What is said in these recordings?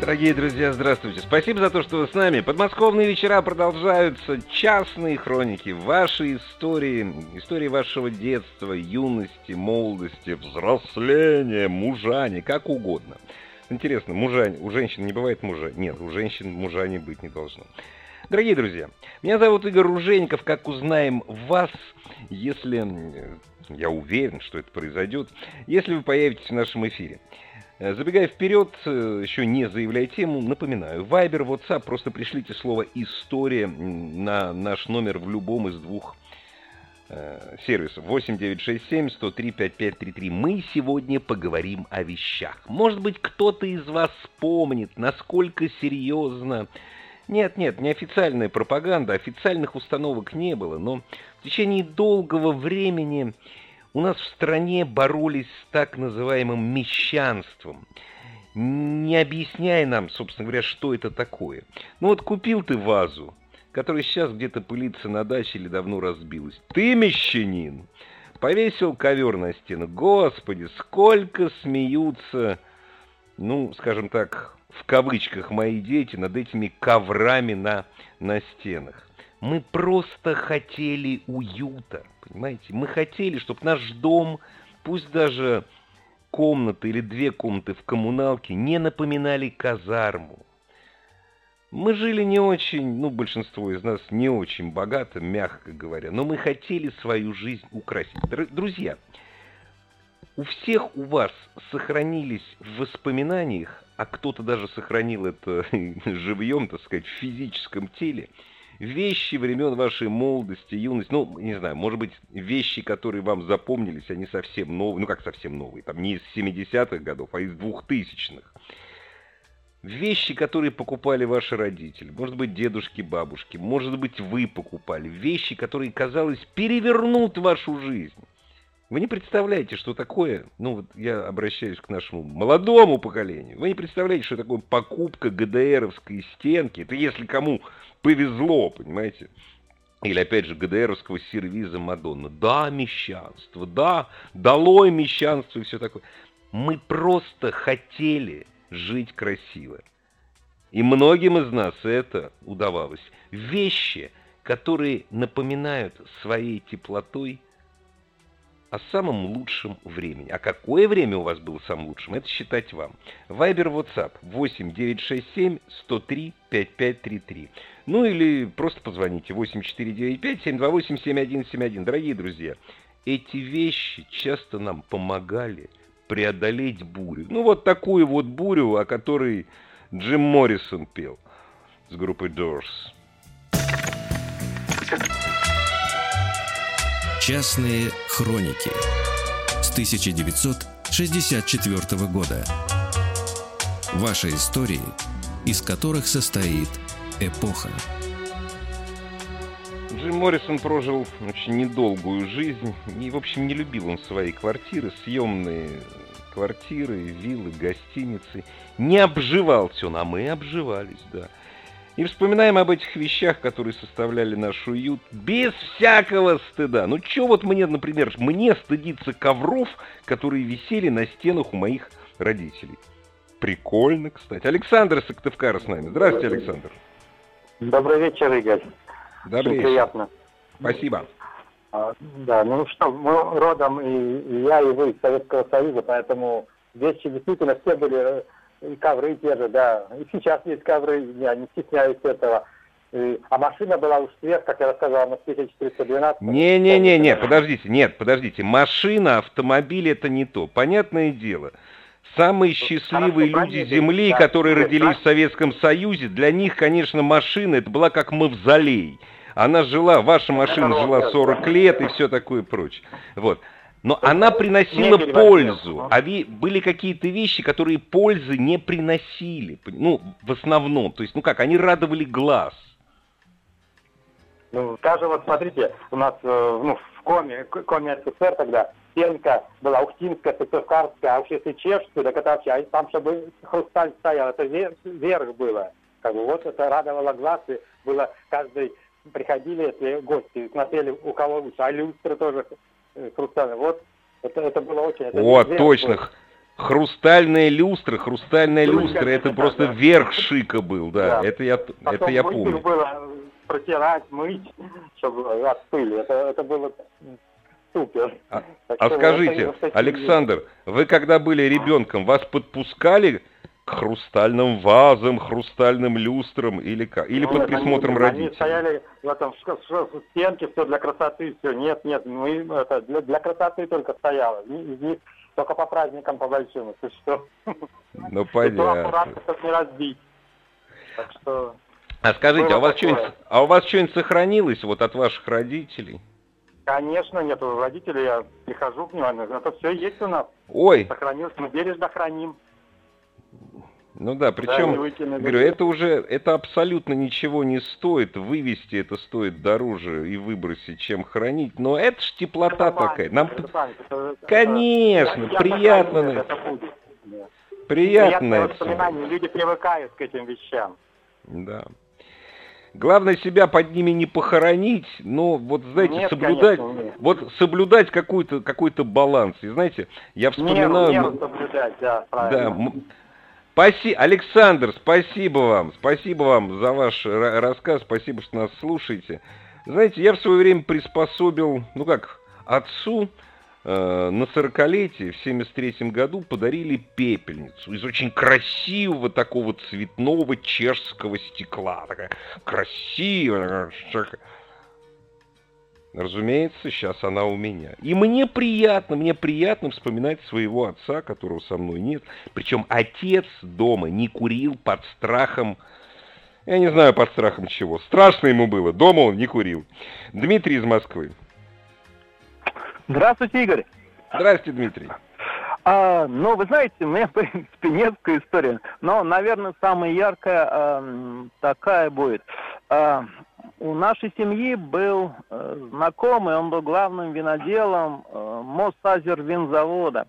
Дорогие друзья, здравствуйте. Спасибо за то, что вы с нами. Подмосковные вечера продолжаются. Частные хроники, ваши истории, истории вашего детства, юности, молодости, взросления, мужани, как угодно. Интересно, мужа, у женщин не бывает мужа? Нет, у женщин мужа не быть не должно. Дорогие друзья, меня зовут Игорь Ружеников. Как узнаем вас, если... Я уверен, что это произойдет, если вы появитесь в нашем эфире. Э, забегая вперед, э, еще не заявляя тему, напоминаю, Viber, WhatsApp, просто пришлите слово «История» на наш номер в любом из двух э, сервисов 8967 103 5533. Мы сегодня поговорим о вещах. Может быть, кто-то из вас вспомнит, насколько серьезно... Нет, нет, не официальная пропаганда, официальных установок не было, но в течение долгого времени у нас в стране боролись с так называемым мещанством, не объясняя нам, собственно говоря, что это такое. Ну вот купил ты вазу, которая сейчас где-то пылится на даче или давно разбилась. Ты мещанин! Повесил ковер на стену. Господи, сколько смеются, ну, скажем так, в кавычках мои дети над этими коврами на, на стенах. Мы просто хотели уюта, понимаете? Мы хотели, чтобы наш дом, пусть даже комната или две комнаты в коммуналке, не напоминали казарму. Мы жили не очень, ну, большинство из нас не очень богато, мягко говоря, но мы хотели свою жизнь украсить. Друзья, у всех у вас сохранились в воспоминаниях, а кто-то даже сохранил это живьем, так сказать, в физическом теле – вещи времен вашей молодости, юности, ну, не знаю, может быть, вещи, которые вам запомнились, они совсем новые, ну как совсем новые, там не из 70-х годов, а из 2000-х. Вещи, которые покупали ваши родители, может быть, дедушки, бабушки, может быть, вы покупали. Вещи, которые, казалось, перевернут вашу жизнь. Вы не представляете, что такое, ну вот я обращаюсь к нашему молодому поколению, вы не представляете, что такое покупка ГДРовской стенки, это если кому повезло, понимаете? Или, опять же, ГДРовского сервиза Мадонна. Да, мещанство, да, долой мещанство и все такое. Мы просто хотели жить красиво. И многим из нас это удавалось. Вещи, которые напоминают своей теплотой о самом лучшем времени. А какое время у вас было самым лучшим, это считать вам. Вайбер, WhatsApp 8 967 103 5533. Ну или просто позвоните 8495 728 7171. Дорогие друзья, эти вещи часто нам помогали преодолеть бурю. Ну вот такую вот бурю, о которой Джим Моррисон пел с группой Doors. Частные хроники с 1964 года. Ваши истории, из которых состоит эпоха. Джим Моррисон прожил очень недолгую жизнь и, в общем, не любил он свои квартиры, съемные квартиры, виллы, гостиницы. Не обживался он, а мы обживались, да. И вспоминаем об этих вещах, которые составляли наш уют, без всякого стыда. Ну, что вот мне, например, мне стыдиться ковров, которые висели на стенах у моих родителей. Прикольно, кстати. Александр Сыктывкар с нами. Здравствуйте, Александр. Добрый вечер, Игорь. Добрый Очень приятно. Спасибо. А, да, ну что, мы родом и, и я, и вы из Советского Союза, поэтому вещи действительно все были и ковры те же, да. И сейчас есть ковры, я не стесняюсь этого. И, а машина была уж сверх, как я рассказал, на 1412. Не-не-не-не, подождите, нет, подождите. Машина, автомобиль это не то. Понятное дело. Самые счастливые Хорошо, люди Земли, да, которые да, родились да. в Советском Союзе, для них, конечно, машина это была как мавзолей. Она жила, ваша машина жила 40 лет и все такое прочее. Вот. Но она приносила пользу, а ви, были какие-то вещи, которые пользы не приносили, ну, в основном. То есть, ну как, они радовали глаз. Ну, даже вот смотрите, у нас э, ну, в Коме, Коме СССР тогда стенка была Ухтинская, Сыктывкарская, а вообще Чешская, так это вообще, а там, чтобы хрусталь стоял, это вверх было. Как бы вот это радовало глаз, и было каждый, приходили эти гости, смотрели, у кого лучше, а люстры тоже хрустальные. Вот это, это было очень... Это О, точно, было. Хрустальная люстра, хрустальная люстра, это просто верх шика был, да, да. это я, это я помню. было протирать, мыть, чтобы от пыли, это, это было супер. А, а скажите, это, Александр, вы когда были ребенком, вас подпускали хрустальным вазам, хрустальным люстрам или как? Или ну, под присмотром они, родителей? Они стояли в этом в стенке, все для красоты, все. Нет, нет, мы это для, для красоты только стояло. Из них только по праздникам, по большим, если что. Ну, понятно. чтобы не разбить. Так что... А скажите, а у, вас что а у вас что-нибудь сохранилось вот от ваших родителей? Конечно, нет, у родителей я прихожу к ним, это все есть у нас. Ой. Сохранилось, мы бережно храним. Ну да, причем, да, говорю, это уже, это абсолютно ничего не стоит, вывести это стоит дороже и выбросить, чем хранить, но это ж теплота это такая. Нам, это это, конечно, это, приятно. Это будет. Да. Приятное воспоминание, люди привыкают к этим вещам. Да. Главное себя под ними не похоронить, но вот знаете, нет, соблюдать, конечно, нет. вот соблюдать какой-то какой-то баланс. И знаете, я вспоминаю. Меру, меру соблюдать, да, правильно. Да, Спасибо, Александр, спасибо вам, спасибо вам за ваш рассказ, спасибо, что нас слушаете. Знаете, я в свое время приспособил, ну как, отцу э, на сорокалетие в 73 году подарили пепельницу из очень красивого такого цветного чешского стекла. Такая красивая, такая, Разумеется, сейчас она у меня. И мне приятно, мне приятно вспоминать своего отца, которого со мной нет. Причем отец дома не курил под страхом, я не знаю под страхом чего. Страшно ему было, дома он не курил. Дмитрий из Москвы. Здравствуйте, Игорь. Здравствуйте, Дмитрий. А, ну, вы знаете, у меня, в принципе, несколько историй, но, наверное, самая яркая а, такая будет. А, у нашей семьи был э, знакомый, он был главным виноделом э, Мосазер винзавода.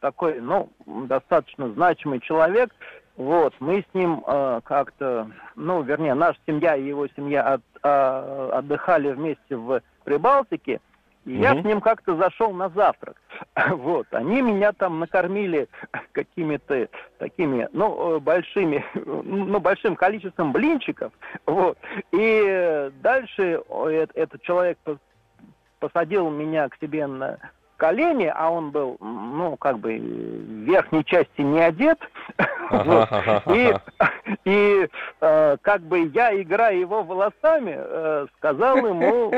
Такой, ну, достаточно значимый человек. Вот, мы с ним э, как-то, ну, вернее, наша семья и его семья от, э, отдыхали вместе в Прибалтике. И угу. я с ним как-то зашел на завтрак. Вот, они меня там накормили какими-то такими, ну, э, большими, ну, большим количеством блинчиков. Вот. И дальше этот человек посадил меня к себе на колени, а он был, ну, как бы в верхней части не одет. И, и э, как бы я, играя его волосами, э, сказал ему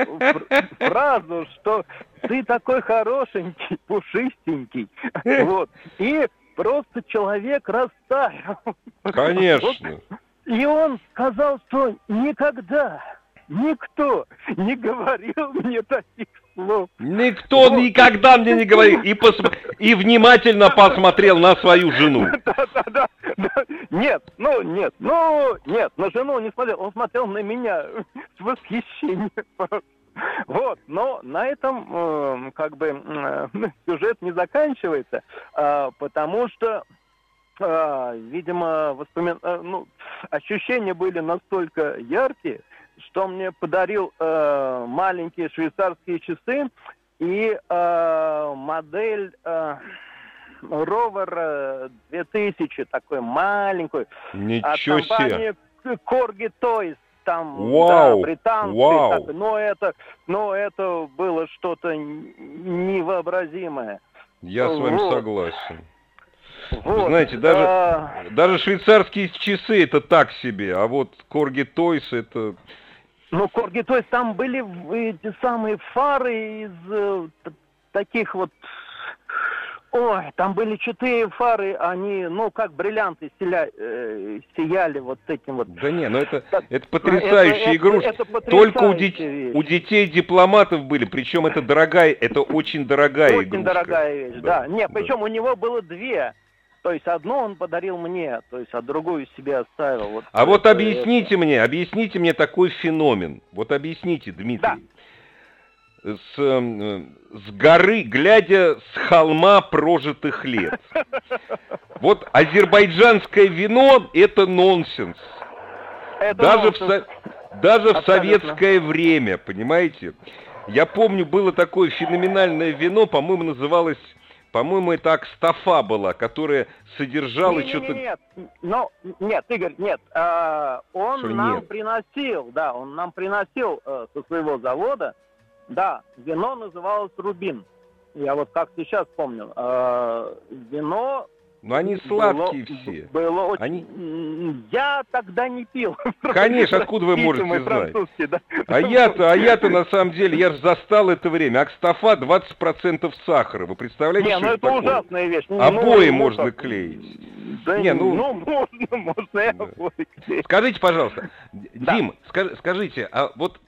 фразу, что ты такой хорошенький, пушистенький. Вот. И просто человек растаял. Конечно. И он сказал, что никогда никто не говорил мне таких слов. Никто Но... никогда мне не говорил. И, пос... и внимательно посмотрел на свою жену. Да, да, да, да. Нет, ну нет, ну нет, на жену не смотрел. Он смотрел на меня с восхищением. Вот, но на этом э, как бы э, сюжет не заканчивается, э, потому что э, видимо, воспомин... э, ну, ощущения были настолько яркие, что мне подарил э, маленькие швейцарские часы и э, модель э, Rover 2000, такой маленький. Ничего от компании себе. Corgi Toys там Вау, да, британцы, вау. Так, но это, но это было что-то невообразимое. Я с вами вот. согласен. Вот, знаете, даже, а... даже швейцарские часы это так себе, а вот Корги Тойс это ну, Корги, то есть там были эти самые фары из э, таких вот Ой, там были четыре фары, они, ну, как бриллианты сияли, э, сияли вот этим вот. Да не, ну это, это потрясающая это, игрушка. Это, это Только у, дет... у детей дипломатов были, причем это дорогая, это очень дорогая очень игрушка. Очень дорогая вещь, да. да. Не, причем да. у него было две. То есть одну он подарил мне, то есть а другую себе оставил. Вот а вот объясните это... мне, объясните мне такой феномен. Вот объясните, Дмитрий. Да с, эм, с горы, глядя с холма прожитых лет. Вот азербайджанское вино – это нонсенс. Это даже нонсенс. в, даже в советское время, понимаете? Я помню, было такое феноменальное вино, по-моему, называлось по-моему, это Акстафа была, которая содержала что-то... Нет, ну, нет, Игорь, нет. Э, он Что нам нет? приносил, да, он нам приносил э, со своего завода да, вино называлось «Рубин». Я вот как сейчас помню. Э, вино но они сладкие было, все. Было очень... они... Я тогда не пил. Конечно, откуда вы можете знать? Да. А я-то, а я-то на самом деле, я же застал это время. Акстафа 20% сахара. Вы представляете, не, что ну это, такое? ужасная вещь. Ну, обои ну, можно ну, клеить. Да не, ну, ну можно, можно и обои клеить. Скажите, пожалуйста, да. Дим, скажите, а вот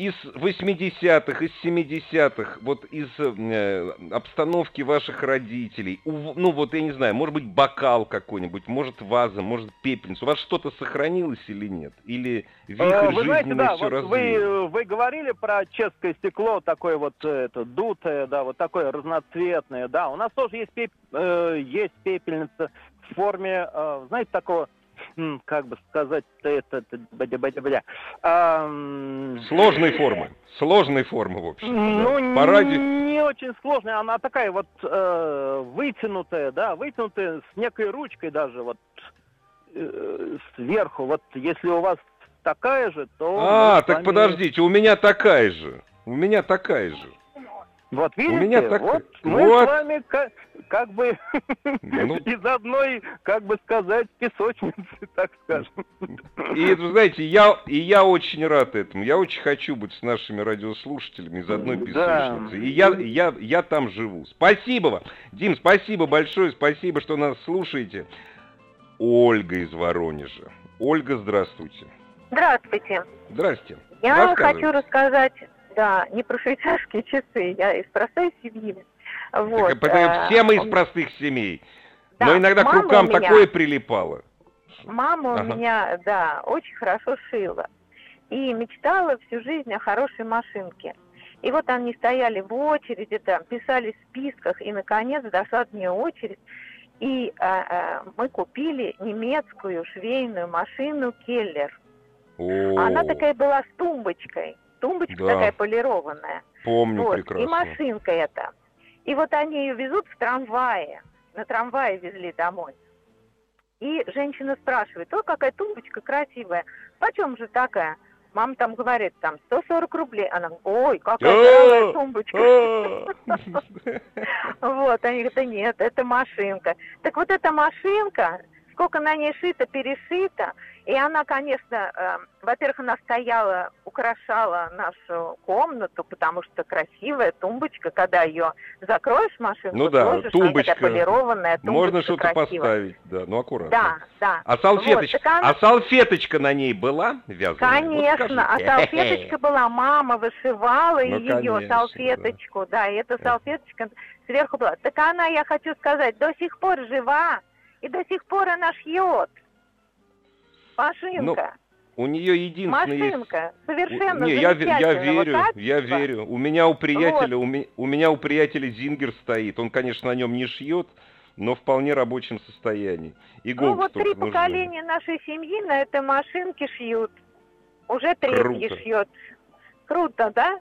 из 80-х, из 70-х, вот из э, обстановки ваших родителей, у, ну вот я не знаю, может быть бокал какой-нибудь, может ваза, может пепельница, у вас что-то сохранилось или нет? Или вихрь э, вы знаете, да, все вот вы, вы говорили про чешское стекло, такое вот это, дутое, да, вот такое разноцветное, да, у нас тоже есть, пеп, э, есть пепельница в форме, э, знаете, такого как бы сказать это, бля, бля, бля. А, Сложной формы. Сложной формы, в общем. Ну, да. По не очень сложная. Она такая вот э, вытянутая, да, вытянутая с некой ручкой даже вот э, сверху. Вот если у вас такая же, то... А, так вами... подождите, у меня такая же. У меня такая же. Вот видите, У меня так... вот мы вот. с вами как, как бы ну... из одной, как бы сказать, песочницы, так скажем. И, знаете, я, и я очень рад этому. Я очень хочу быть с нашими радиослушателями из одной песочницы. Да. И я, я, я там живу. Спасибо вам. Дим, спасибо большое, спасибо, что нас слушаете. Ольга из Воронежа. Ольга, здравствуйте. Здравствуйте. Здрасте. Я хочу рассказать да, не про швейцарские часы, я из простой семьи. Вот. Так, все мы из простых семей. Да, Но иногда к рукам меня, такое прилипало. Мама ага. у меня, да, очень хорошо шила. И мечтала всю жизнь о хорошей машинке. И вот они стояли в очереди, там, писали в списках, и, наконец, дошла от нее очередь. И э, э, мы купили немецкую швейную машину «Келлер». О. Она такая была с тумбочкой тумбочка да. такая полированная. Помню вот. прекрасно. И машинка эта. И вот они ее везут в трамвае. На трамвае везли домой. И женщина спрашивает, о, какая тумбочка красивая. Почем же такая? Мама там говорит, там, 140 рублей. Она ой, какая дорогая тумбочка. Вот, они говорят, нет, это машинка. Так вот эта машинка, сколько на ней шито, перешито, и она, конечно, э, во-первых, она стояла, украшала нашу комнату, потому что красивая тумбочка, когда ее закроешь машину, ну да, сложишь, тумбочка, полированная тумбочка Можно что-то поставить, да, ну аккуратно. Да, да. А салфеточка, вот, она... а салфеточка на ней была вязаная? Конечно, вот а салфеточка была, мама вышивала ну, ее конечно, салфеточку, да. да, и эта салфеточка сверху была. Так она, я хочу сказать, до сих пор жива, и до сих пор она шьет. Машинка. Ну, у нее единственное Машинка, совершенно Не, я, я верю, я верю. У меня у приятеля, вот. у, ми, у меня у приятеля Зингер стоит. Он, конечно, на нем не шьет, но в вполне рабочем состоянии. Иголки ну вот три нужны. поколения нашей семьи на этой машинке шьют. Уже третий Круто. шьет. Круто, да?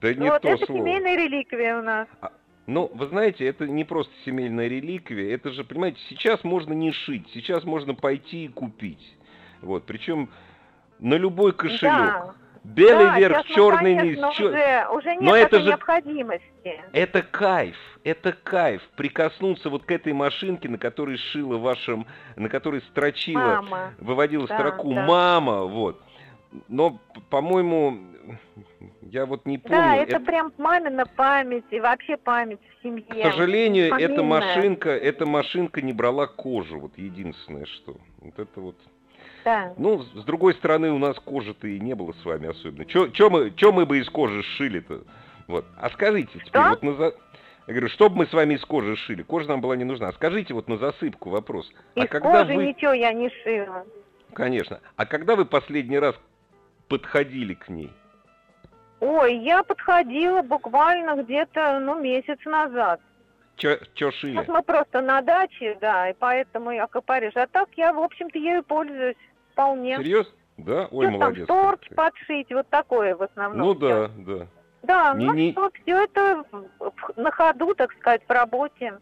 Да не вот, то это слово. семейная реликвия у нас. А, ну, вы знаете, это не просто семейная реликвия, это же, понимаете, сейчас можно не шить, сейчас можно пойти и купить. Вот, причем на любой кошелек. Да. Белый да, верх, черный низ. Чер... Уже, уже нет Но это же... необходимости. Это кайф, это кайф. Прикоснуться вот к этой машинке, на которой шила вашим, на которой строчила, мама. выводила да, строку да. мама, вот. Но, по-моему, я вот не помню. Да, это, это прям мамина память и вообще память в семье. К сожалению, Фамильная. эта машинка, эта машинка не брала кожу, вот единственное что. Вот это вот. Да. Ну, с другой стороны, у нас кожи-то и не было с вами особенно. Че мы, чё мы бы из кожи сшили-то? Вот. А скажите теперь, что? вот на, за... Я говорю, что бы мы с вами из кожи шили? Кожа нам была не нужна. Скажите вот на засыпку вопрос. А из а когда кожи вы... ничего я не шила. Конечно. А когда вы последний раз подходили к ней? Ой, я подходила буквально где-то, ну, месяц назад. Чё, чё шили? Вот мы просто на даче, да, и поэтому я копаришь. А так я, в общем-то, ею пользуюсь вполне. Серьезно? Да? Ой, Что молодец. там, торт подшить, вот такое в основном. Ну да, да. Да, не, ну не... что, все это на ходу, так сказать, в работе.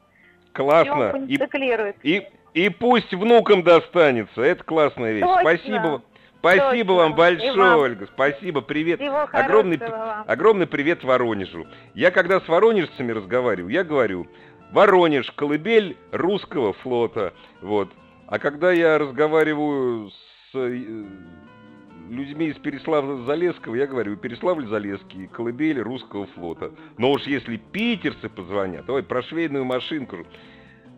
Классно. И, и, и пусть внукам достанется. Это классная вещь. Точно. Спасибо. Спасибо вам большое, вам. Ольга. Спасибо, привет. Всего огромный, вам. огромный привет Воронежу. Я когда с воронежцами разговариваю, я говорю, Воронеж, колыбель русского флота. Вот. А когда я разговариваю с э, людьми из Переславля-Залесского, я говорю, Переславль-Залесский, колыбель русского флота. Но уж если питерцы позвонят, ой, про швейную машинку.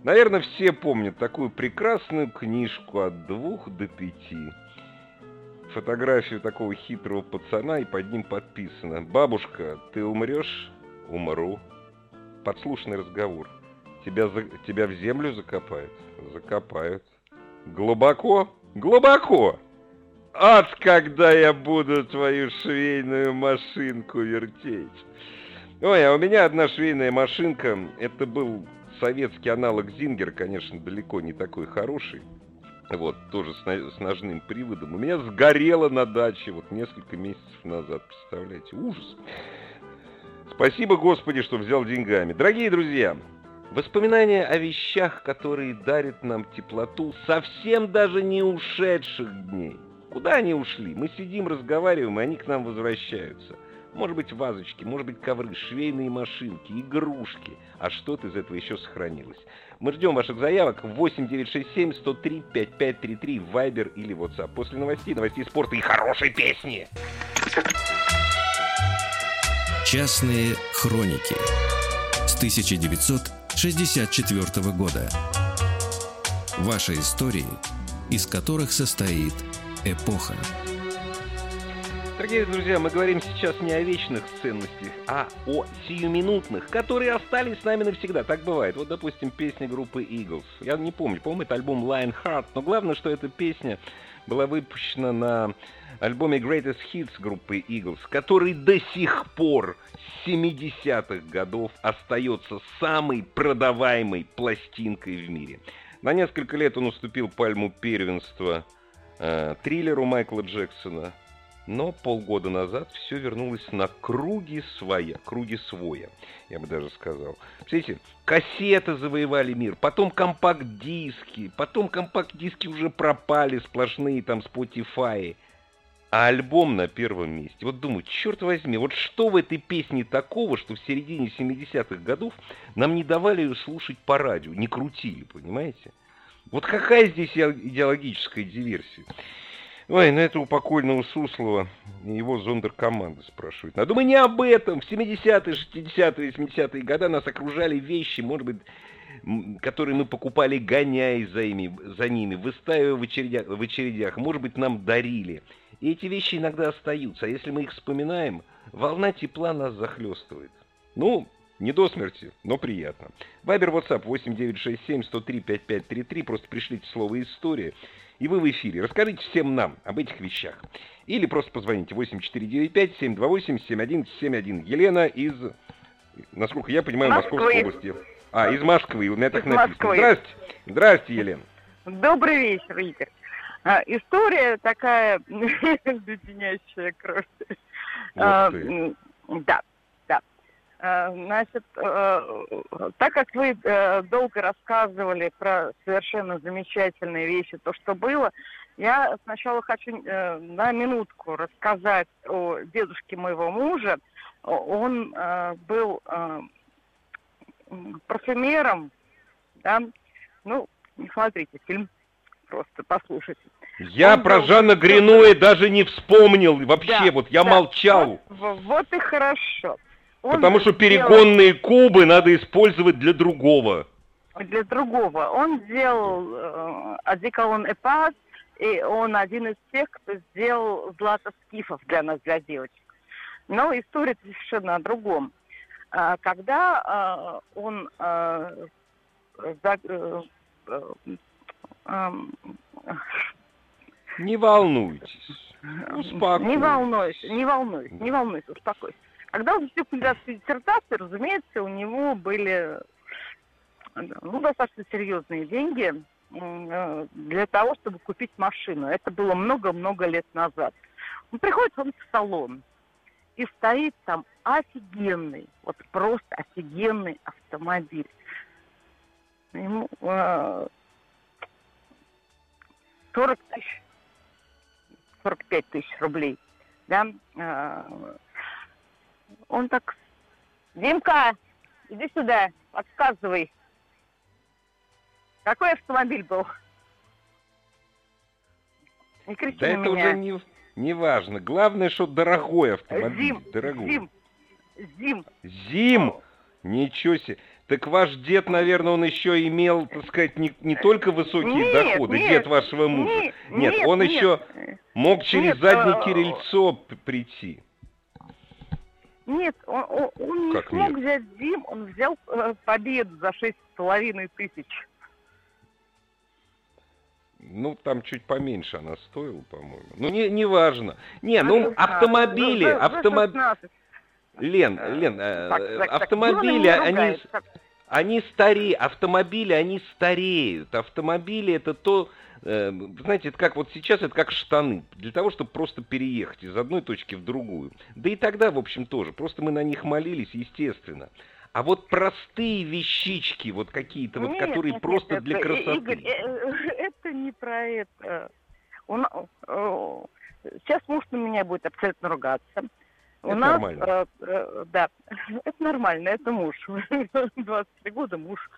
Наверное, все помнят такую прекрасную книжку от двух до пяти. Фотографию такого хитрого пацана, и под ним подписано «Бабушка, ты умрешь?» «Умру». Подслушанный разговор. Тебя, за... Тебя в землю закопают? Закопают. Глубоко? Глубоко! От когда я буду твою швейную машинку вертеть. Ой, а у меня одна швейная машинка, это был советский аналог Зингер, конечно, далеко не такой хороший. Вот, тоже с, с ножным приводом. У меня сгорело на даче вот несколько месяцев назад, представляете, ужас. Спасибо, Господи, что взял деньгами. Дорогие друзья, воспоминания о вещах, которые дарят нам теплоту, совсем даже не ушедших дней – Куда они ушли? Мы сидим, разговариваем, и они к нам возвращаются. Может быть, вазочки, может быть, ковры, швейные машинки, игрушки. А что-то из этого еще сохранилось. Мы ждем ваших заявок в 8967 103 5533 в Viber или WhatsApp. После новостей, новостей спорта и хорошей песни. Частные хроники с 1964 года. Ваши истории, из которых состоит Эпоха. Дорогие друзья, мы говорим сейчас не о вечных ценностях, а о сиюминутных, которые остались с нами навсегда. Так бывает. Вот, допустим, песня группы Eagles. Я не помню, по-моему, это альбом Lionheart, но главное, что эта песня была выпущена на альбоме Greatest Hits группы Eagles, который до сих пор с 70-х годов остается самой продаваемой пластинкой в мире. На несколько лет он уступил пальму первенства э, триллеру Майкла Джексона. Но полгода назад все вернулось на круги своя, круги своя, я бы даже сказал. Смотрите, кассеты завоевали мир, потом компакт-диски, потом компакт-диски уже пропали, сплошные там Spotify. А альбом на первом месте. Вот думаю, черт возьми, вот что в этой песне такого, что в середине 70-х годов нам не давали ее слушать по радио, не крутили, понимаете? Вот какая здесь идеологическая диверсия? Ой, ну это у покойного Суслова его зондеркоманды спрашивают. Но думаю, не об этом. В 70-е, 60-е, 80-е годы нас окружали вещи, может быть, которые мы покупали, гоняясь за, ими, за ними, выстаивая в очередях, в очередях, может быть, нам дарили. И эти вещи иногда остаются, а если мы их вспоминаем, волна тепла нас захлестывает. Ну, не до смерти, но приятно. Вайбер, WhatsApp 8967-103-5533. Просто пришлите слово «История». И вы в эфире. Расскажите всем нам об этих вещах. Или просто позвоните 8495-728-7171. Елена из, насколько я понимаю, Москвы. Московской области. А, из Москвы. У меня так написано. Москвы. Здрасте. Здрасте, Елена. Добрый вечер, Игорь. А, история такая леденящая кровь. А, да. Э, значит, э, так как вы э, долго рассказывали про совершенно замечательные вещи, то, что было, я сначала хочу на минутку рассказать о дедушке моего мужа. Он был парфюмером, да, ну, смотрите, фильм просто, послушайте. Я Он про был... Жанна Гринуэ даже не вспомнил вообще, да, вот я да, молчал. Вот, вот и хорошо. Он Потому что перегонные сделал... кубы надо использовать для другого. Для другого. Он сделал э, одеколон Эпас, и он один из тех, кто сделал злато скифов для нас, для девочек. Но история совершенно о другом. А, когда а, он а, э, не волнуйтесь. Успокойтесь. Не волнуйся, не волнуйся, не волнуйся, успокойся. Когда он поступил кандидатскую диссертацию, разумеется, у него были ну, достаточно серьезные деньги э, для того, чтобы купить машину. Это было много-много лет назад. Он приходит он в салон, и стоит там офигенный, вот просто офигенный автомобиль. Ему э, 40 тысяч, 45 тысяч рублей. Да? Э, он так, Димка, иди сюда, подсказывай. Какой автомобиль был? Не кричи да на это меня. уже не, не Главное, что дорогой автомобиль. Зим, дорогой. Зим, Зим. Зим? Ничего себе. Так ваш дед, наверное, он еще имел, так сказать, не, не только высокие нет, доходы, нет, дед вашего мужа. Нет, нет, нет он нет. еще мог через нет, заднее а... крыльцо прийти. Нет, он, он, он не смог нет? взять Зим, он взял э, победу за шесть с половиной тысяч. Ну, там чуть поменьше она стоила, по-моему. Ну, не, не важно. Не, ну, автомобили, ну, автомобили... Лен, Лен, э, так, автомобили, так, они, они стареют, автомобили, они стареют. Автомобили это то, э, знаете, это как вот сейчас, это как штаны, для того, чтобы просто переехать из одной точки в другую. Да и тогда, в общем, тоже, просто мы на них молились, естественно. А вот простые вещички, вот какие-то, вот, которые нет, просто нет, для это, красоты. Игорь, э, это не про это. Он, сейчас муж на меня будет абсолютно ругаться. У это нас, нормально. Э, э, да, это нормально, это муж. 23 года муж.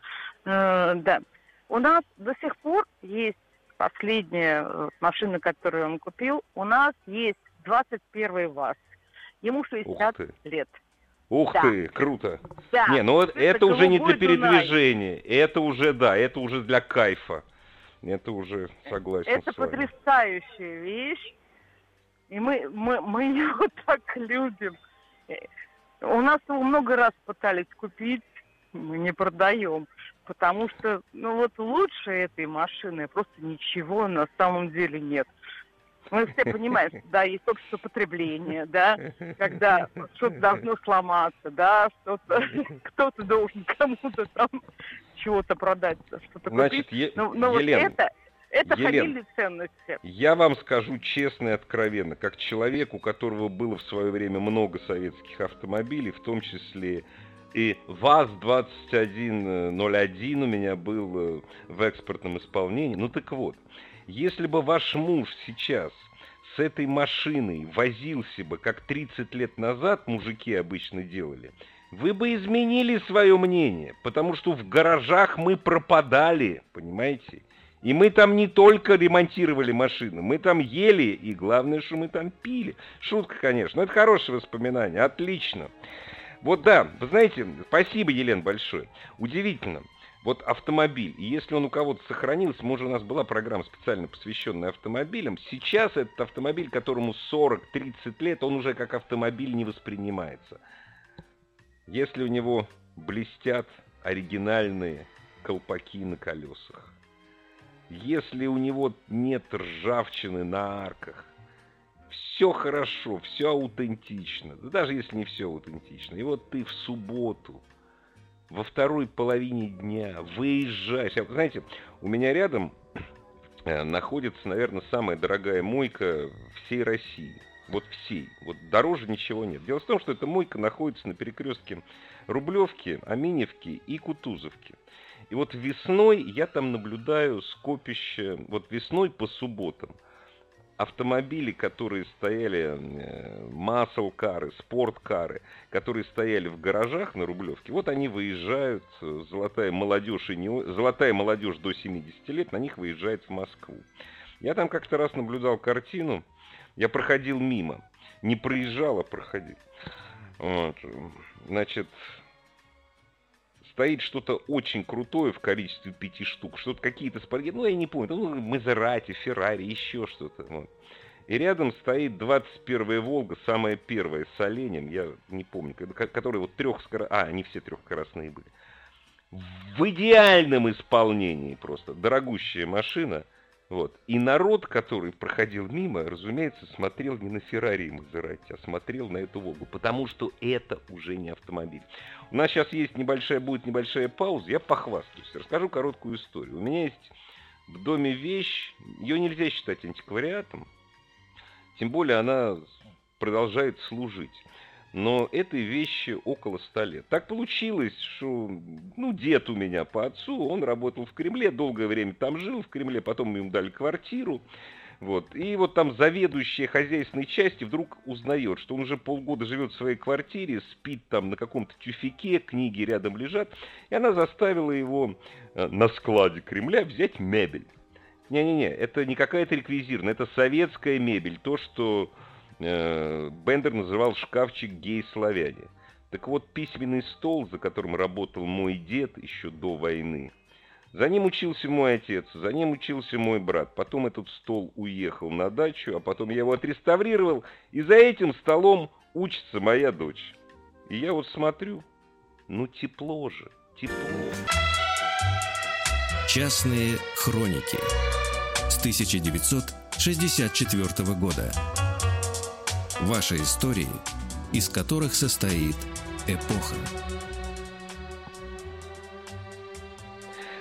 Э, да. У нас до сих пор есть последняя э, машина, которую он купил. У нас есть 21 ВАЗ. Ему 60 лет. Ух да. ты, круто. Да. Не, ну это, это уже не для передвижения. Дунай. Это уже, да, это уже для кайфа. Это уже согласен Это с вами. потрясающая вещь. И мы, мы, мы его так любим. У нас его много раз пытались купить, мы не продаем. Потому что, ну вот лучше этой машины просто ничего на самом деле нет. Мы все понимаем, что да, есть общество потребления, да, когда что-то должно сломаться, да, что-то, кто-то должен кому-то там чего-то продать, что-то Значит, купить. Но, но Елена, вот это, это Елена, фамильные ценности. Я вам скажу честно и откровенно, как человек, у которого было в свое время много советских автомобилей, в том числе и ВАЗ-2101 у меня был э, в экспортном исполнении. Ну так вот, если бы ваш муж сейчас с этой машиной возился бы, как 30 лет назад мужики обычно делали, вы бы изменили свое мнение, потому что в гаражах мы пропадали, понимаете? И мы там не только ремонтировали машины, мы там ели, и главное, что мы там пили. Шутка, конечно, но это хорошее воспоминание, отлично. Вот да, вы знаете, спасибо, Елена, большое. Удивительно. Вот автомобиль, и если он у кого-то сохранился, может, у нас была программа специально посвященная автомобилям, сейчас этот автомобиль, которому 40-30 лет, он уже как автомобиль не воспринимается. Если у него блестят оригинальные колпаки на колесах, если у него нет ржавчины на арках, все хорошо, все аутентично, да даже если не все аутентично. И вот ты в субботу – во второй половине дня выезжаешь. Знаете, у меня рядом э, находится, наверное, самая дорогая мойка всей России. Вот всей. Вот дороже ничего нет. Дело в том, что эта мойка находится на перекрестке Рублевки, Аминевки и Кутузовки. И вот весной я там наблюдаю скопище, вот весной по субботам. Автомобили, которые стояли, э, масл-кары, спорткары, которые стояли в гаражах на Рублевке, вот они выезжают, золотая молодежь, и не, золотая молодежь до 70 лет, на них выезжает в Москву. Я там как-то раз наблюдал картину, я проходил мимо, не проезжал, а проходил. Вот. Значит, стоит что-то очень крутое в количестве пяти штук, что-то какие-то спортивные, ну, я не помню, ну, Мазерати, Феррари, еще что-то. Вот. И рядом стоит 21-я Волга, самая первая с оленем, я не помню, которая вот трех скоростных, а, они все трехскоростные были. В идеальном исполнении просто, дорогущая машина – вот. И народ, который проходил мимо, разумеется, смотрел не на Феррари Мазерати, а смотрел на эту Волгу, потому что это уже не автомобиль. У нас сейчас есть небольшая, будет небольшая пауза, я похвастаюсь, расскажу короткую историю. У меня есть в доме вещь, ее нельзя считать антиквариатом, тем более она продолжает служить но этой вещи около ста лет. Так получилось, что, ну, дед у меня по отцу, он работал в Кремле, долгое время там жил в Кремле, потом ему дали квартиру, вот. И вот там заведующая хозяйственной части вдруг узнает, что он уже полгода живет в своей квартире, спит там на каком-то тюфике, книги рядом лежат, и она заставила его э, на складе Кремля взять мебель. Не-не-не, это не какая-то реквизированная, это советская мебель, то, что Бендер называл шкафчик гей-славяне. Так вот, письменный стол, за которым работал мой дед еще до войны, за ним учился мой отец, за ним учился мой брат. Потом этот стол уехал на дачу, а потом я его отреставрировал, и за этим столом учится моя дочь. И я вот смотрю, ну тепло же, тепло. Частные хроники с 1964 года. Ваши истории, из которых состоит эпоха.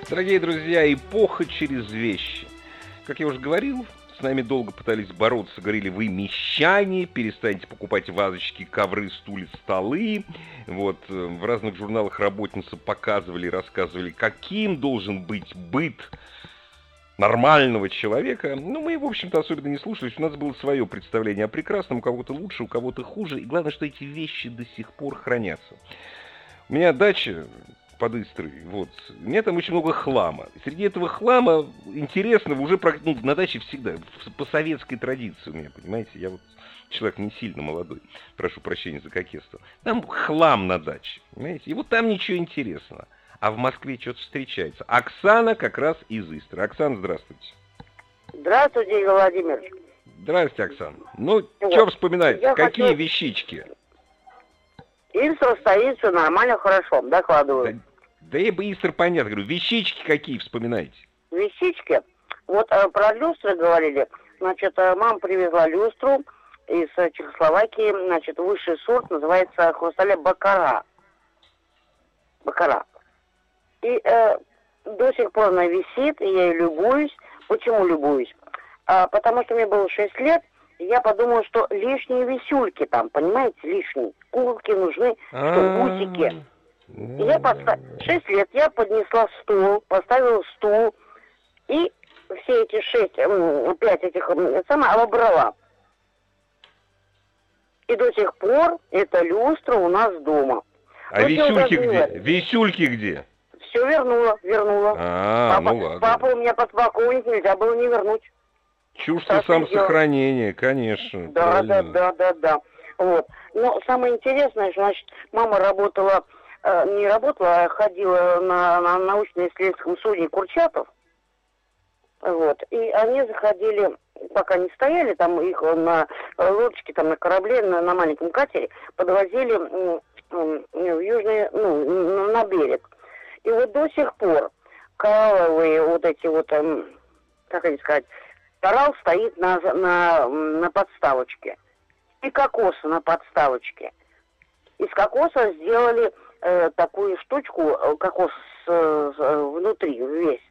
Дорогие друзья, эпоха через вещи. Как я уже говорил, с нами долго пытались бороться, говорили, вы мещане, перестаньте покупать вазочки, ковры, стулья, столы. Вот, э, в разных журналах работницы показывали, рассказывали, каким должен быть быт нормального человека, ну, мы, в общем-то, особенно не слушались. У нас было свое представление о прекрасном, у кого-то лучше, у кого-то хуже. И главное, что эти вещи до сих пор хранятся. У меня дача под Истрой, вот. У меня там очень много хлама. Среди этого хлама интересного уже ну, на даче всегда, по советской традиции у меня, понимаете, я вот человек не сильно молодой, прошу прощения за кокетство. Там хлам на даче, понимаете, и вот там ничего интересного а в Москве что-то встречается. Оксана как раз из Истры. Оксана, здравствуйте. Здравствуйте, Владимирович. Здравствуйте, Оксана. Ну, вот. что вспоминать? Какие хочу... вещички? Истра стоит, все нормально, хорошо, докладываю. Да, да бы Истр понятно, говорю, вещички какие вспоминаете? Вещички? Вот э, про люстры говорили. Значит, э, мама привезла люстру из э, Чехословакии, значит, высший сорт, называется хрусталя Бакара. Бакара. И э, до сих пор она висит, и я ей любуюсь. Почему любуюсь? А, потому что мне было 6 лет, и я подумала, что лишние висюльки там, понимаете, лишние. Куколки нужны, что гусики. И я подста... 6 лет я поднесла стул, поставила стул, и все эти шесть, пять этих сама обобрала. И до сих пор эта люстра у нас дома. А вот висюльки где? Висюльки где? Все вернула, вернула. А, папа, ну ладно. Папа у меня подполковник, нельзя было не вернуть. Чувство самосохранения, конечно. Да, правильно. да, да, да, да. Вот. Но самое интересное, что, значит, мама работала, э, не работала, а ходила на, на научно-исследовательском судне Курчатов. Вот. И они заходили, пока не стояли, там их на лодочке, там на корабле, на, на маленьком катере, подвозили в южный, ну, на берег. И вот до сих пор коралловые вот эти вот, эм, как они сказать, коралл стоит на, на, на подставочке. И кокосы на подставочке. Из кокоса сделали э, такую штучку, э, кокос э, внутри весь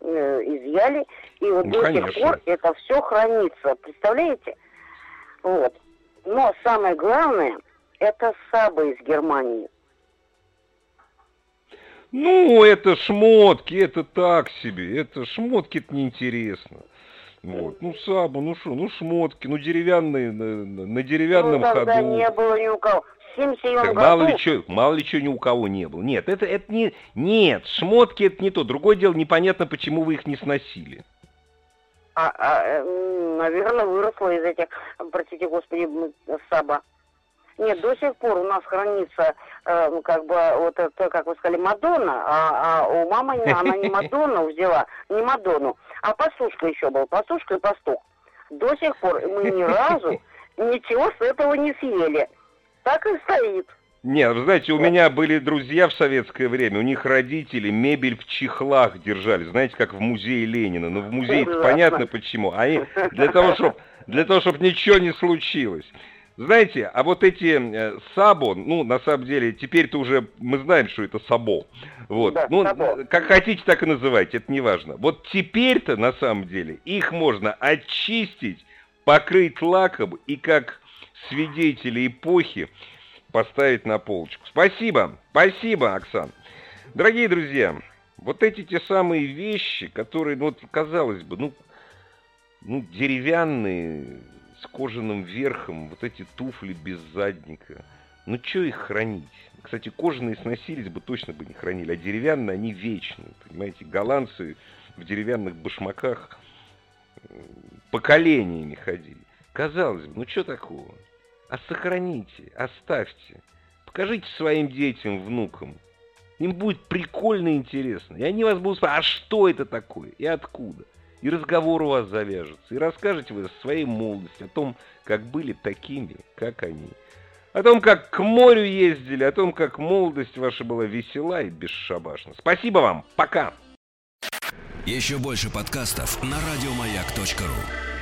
э, изъяли. И вот ну, до конечно. сих пор это все хранится. Представляете? Вот. Но самое главное, это сабы из Германии. Ну, это шмотки, это так себе, это шмотки это неинтересно. Вот. Ну, саба, ну что, ну шмотки, ну деревянные, на, на деревянном ну, тогда ходу. не было ни у кого. В 77 так, мало ли что, мало ли что ни у кого не было. Нет, это, это не, нет, шмотки это не то. Другое дело, непонятно, почему вы их не сносили. А, а, наверное, выросла из этих, простите господи, саба. Нет, до сих пор у нас хранится, э, как бы, вот это, как вы сказали, Мадонна, а, а у мамы она не Мадонну взяла, не Мадонну, а пастушка еще был, пастушка и пастух. До сих пор мы ни разу ничего с этого не съели. Так и стоит. Нет, вы знаете, у меня были друзья в советское время, у них родители мебель в чехлах держали, знаете, как в музее Ленина. Ну, в музее понятно почему. Они для того, чтобы для того, чтобы ничего не случилось. Знаете, а вот эти э, сабо, ну, на самом деле, теперь-то уже мы знаем, что это сабо. Вот. Да, ну, сабо. как хотите, так и называйте, это не важно. Вот теперь-то, на самом деле, их можно очистить, покрыть лаком и как свидетели эпохи поставить на полочку. Спасибо, спасибо, Оксан. Дорогие друзья, вот эти те самые вещи, которые, ну, вот, казалось бы, ну, ну, деревянные, с кожаным верхом, вот эти туфли без задника. Ну, что их хранить? Кстати, кожаные сносились бы, точно бы не хранили, а деревянные, они вечные, понимаете? Голландцы в деревянных башмаках э, поколениями ходили. Казалось бы, ну что такого? А сохраните, оставьте. Покажите своим детям, внукам. Им будет прикольно и интересно. И они вас будут спрашивать, а что это такое и откуда? И разговор у вас завяжется, и расскажете вы о своей молодости, о том, как были такими, как они. О том, как к морю ездили, о том, как молодость ваша была весела и бесшабашна. Спасибо вам, пока! Еще больше подкастов на радиомаяк.ру